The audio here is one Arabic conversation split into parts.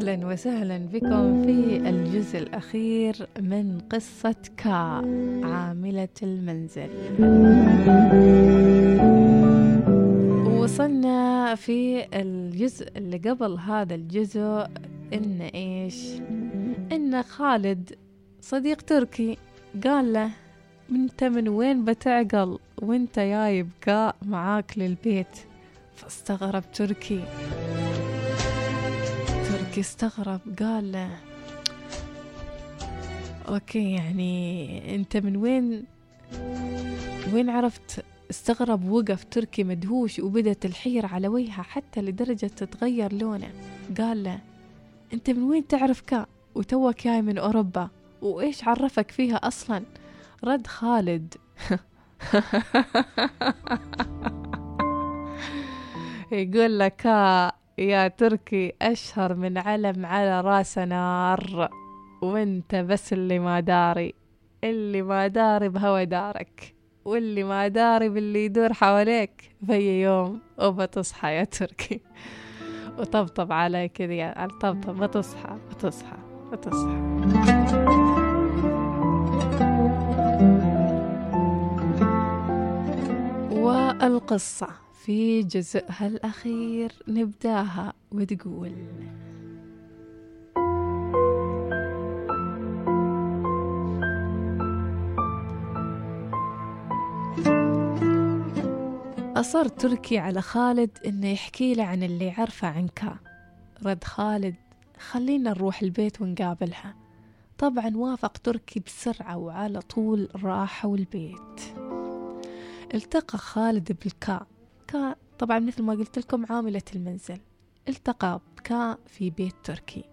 أهلا وسهلا بكم في الجزء الأخير من قصة كا عاملة المنزل. وصلنا في الجزء اللي قبل هذا الجزء إن إيش؟ إن خالد صديق تركي قال له أنت من وين بتعقل وأنت جايب كا معاك للبيت؟ فاستغرب تركي. تركي استغرب قال له أوكي يعني أنت من وين وين عرفت؟ استغرب وقف تركي مدهوش وبدت الحيرة على وجهه حتى لدرجة تتغير لونه. قال له أنت من وين تعرف كا وتوك جاي من أوروبا وإيش عرفك فيها أصلا؟ رد خالد. يقول لك يا تركي أشهر من علم على راس نار وأنت بس اللي ما داري اللي ما داري بهوى دارك واللي ما داري باللي يدور حواليك. في يوم وبتصحى يا تركي. وطبطب علي كذا يعني طبطب بتصحى بتصحى بتصحى. والقصة. في جزءها الأخير نبداها وتقول. أصر تركي على خالد إنه يحكي له عن اللي عرفه عن كا رد خالد خلينا نروح البيت ونقابلها. طبعا وافق تركي بسرعة وعلى طول راحوا البيت. التقى خالد بالكا كا طبعا مثل ما قلت لكم عاملة المنزل. التقى بكا في بيت تركي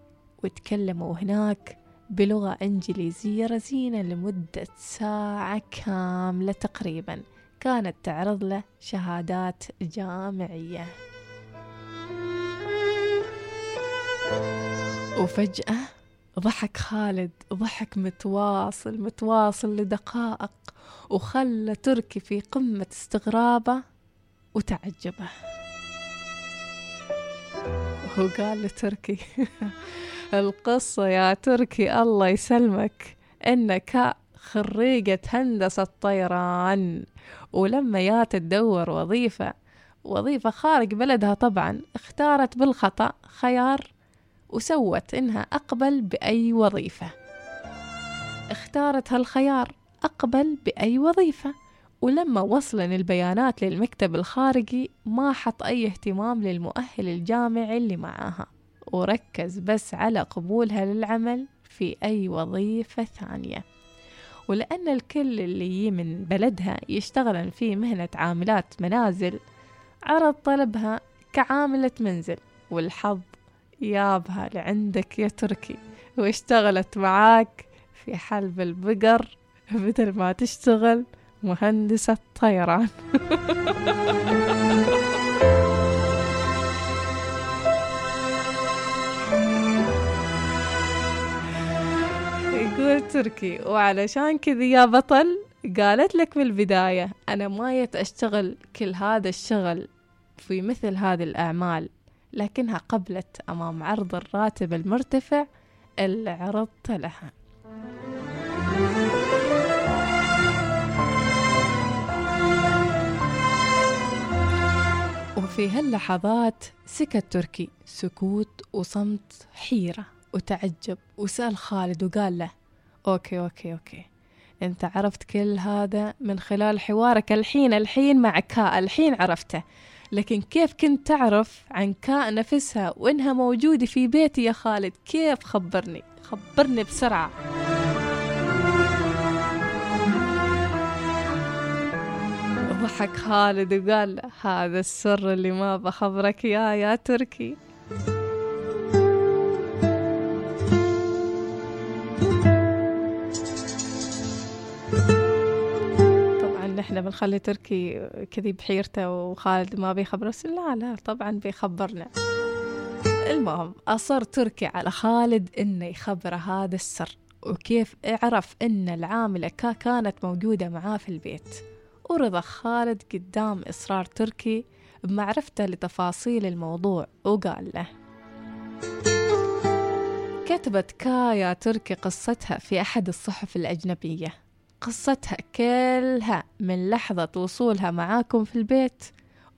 وتكلموا هناك بلغة إنجليزية رزينة لمدة ساعة كاملة تقريبا. كانت تعرض له شهادات جامعية. وفجأة ضحك خالد ضحك متواصل متواصل لدقائق وخلى تركي في قمة استغرابة وتعجبه. وهو قال لتركي القصة يا تركي الله يسلمك إنك خريجة هندسة طيران ولما جات تدور وظيفة وظيفة خارج بلدها طبعا اختارت بالخطأ خيار وسوت إنها أقبل بأي وظيفة. اختارت هالخيار أقبل بأي وظيفة. ولما وصلن البيانات للمكتب الخارجي ما حط أي اهتمام للمؤهل الجامعي اللي معاها. وركز بس على قبولها للعمل في أي وظيفة ثانية. ولأن الكل اللي من بلدها يشتغلن في مهنة عاملات منازل عرض طلبها كعاملة منزل. والحظ يابها لعندك يا تركي واشتغلت معاك في حلب البقر. بدل ما تشتغل مهندسة طيران يقول تركي وعلشان كذا يا بطل؟ قالت لك بالبداية أنا ما يت أشتغل كل هذا الشغل في مثل هذه الأعمال لكنها قبلت أمام عرض الراتب المرتفع اللي عرضت لها. وفي هاللحظات سكت تركي. سكوت وصمت حيرة وتعجب. وسأل خالد وقال له okay okay okay. أنت عرفت كل هذا من خلال حوارك الحين الحين مع كا الحين عرفته. لكن كيف كنت تعرف عن كا نفسها وإنها موجودة في بيتي يا خالد؟ كيف خبرني؟ خبرني بسرعة. ضحك خالد وقال هذا السر اللي ما بخبرك يا يا تركي. طبعا نحن بنخلي تركي كذي بحيرته وخالد ما بيخبر لا لا طبعا بيخبرنا. المهم أصر تركي على خالد إنه يخبره هذا السر وكيف عرف إن العاملة كانت موجودة معاه في البيت. ورضى خالد قدام إصرار تركي بمعرفته لتفاصيل الموضوع وقال له كتبت كايا تركي قصتها في أحد الصحف الأجنبية. قصتها كلها من لحظة وصولها معاكم في البيت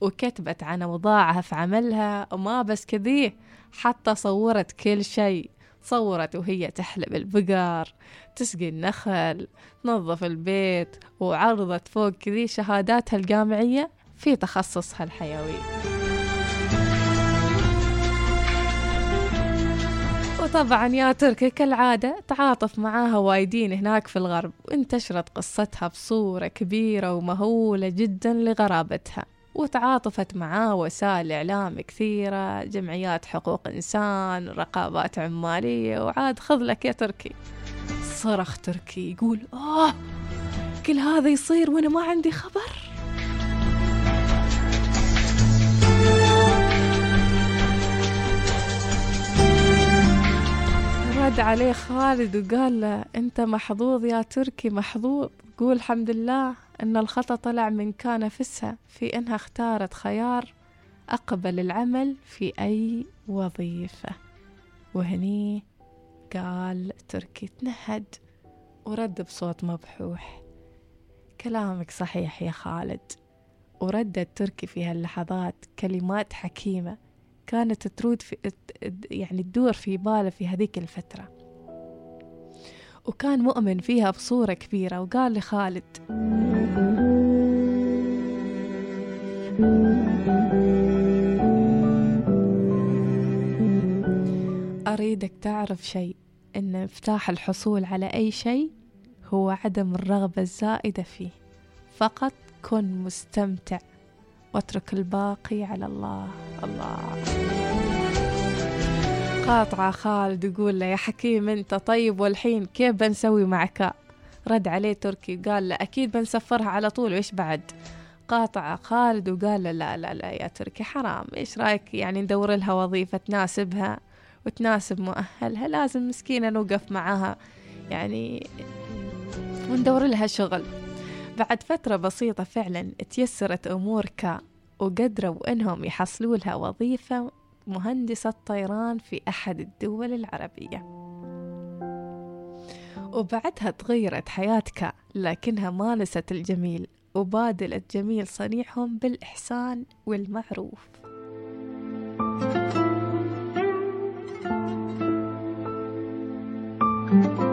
وكتبت عن أوضاعها في عملها وما بس كذي حتى صورت كل شيء صورت وهي تحلب البقر تسقي النخل تنظف البيت وعرضت فوق كذي شهاداتها الجامعية في تخصصها الحيوي. وطبعا يا تركي كالعادة تعاطف معاها وايدين هناك في الغرب وانتشرت قصتها بصورة كبيرة ومهولة جدا لغرابتها. وتعاطفت معاه وسائل إعلام كثيرة جمعيات حقوق إنسان رقابات عمالية وعاد خذ لك يا تركي. صرخ تركي يقول آه كل هذا يصير وأنا ما عندي خبر. رد عليه خالد وقال له أنت محظوظ يا تركي محظوظ. قول الحمد لله. أن الخطأ طلع من كان نفسها في أنها اختارت خيار أقبل العمل في أي وظيفة. وهني قال تركي تنهد ورد بصوت مبحوح. كلامك صحيح يا خالد. وردد تركي في هاللحظات كلمات حكيمة كانت ترود في يعني تدور في باله في هذيك الفترة. وكان مؤمن فيها بصورة كبيرة وقال لخالد أريدك تعرف شيء إن مفتاح الحصول على أي شيء هو عدم الرغبة الزائدة فيه. فقط كن مستمتع واترك الباقي على الله. الله. قاطعة خالد يقول له يا حكيم أنت طيب والحين كيف بنسوي معك؟ رد عليه تركي قال له أكيد بنسفرها على طول وإيش بعد؟ قاطع خالد وقال له لا لا لا يا تركي حرام. إيش رأيك يعني ندور لها وظيفة تناسبها وتناسب مؤهلها؟ لازم مسكينة نوقف معاها يعني وندور لها شغل. بعد فترة بسيطة فعلا تيسرت أمور كا وقدروا إنهم يحصلوا لها وظيفة مهندسة طيران في أحد الدول العربية. وبعدها تغيرت حياتك لكنها ما نست الجميل وبادلت جميل صنيعهم بالإحسان والمعروف. هي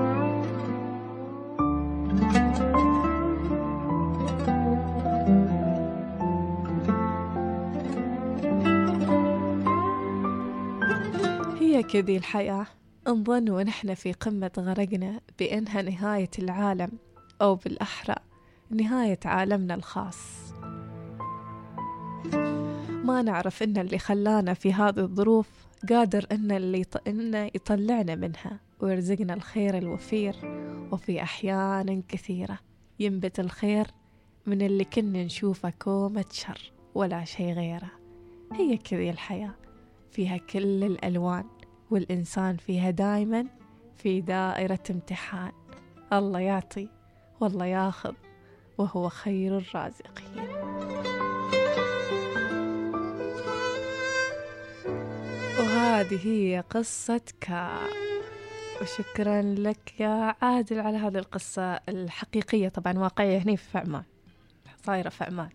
كذي الحياة. نظن ونحن في قمة غرقنا بأنها نهاية العالم أو بالأحرى نهاية عالمنا الخاص. ما نعرف إن اللي خلانا في هذه الظروف قادر إن اللي. إنه يطلعنا منها. ويرزقنا الخير الوفير وفي أحيان كثيرة ينبت الخير من اللي كنا نشوفه كومة شر ولا شيء غيره. هي كذي الحياة فيها كل الألوان. والإنسان فيها دايما في دائرة امتحان. الله يعطي والله ياخذ وهو خير الرازقين. وهذه هي قصة كا وشكرا لك يا عادل على هذه القصة الحقيقية. طبعا واقعية هنا في عمان صايرة في عمان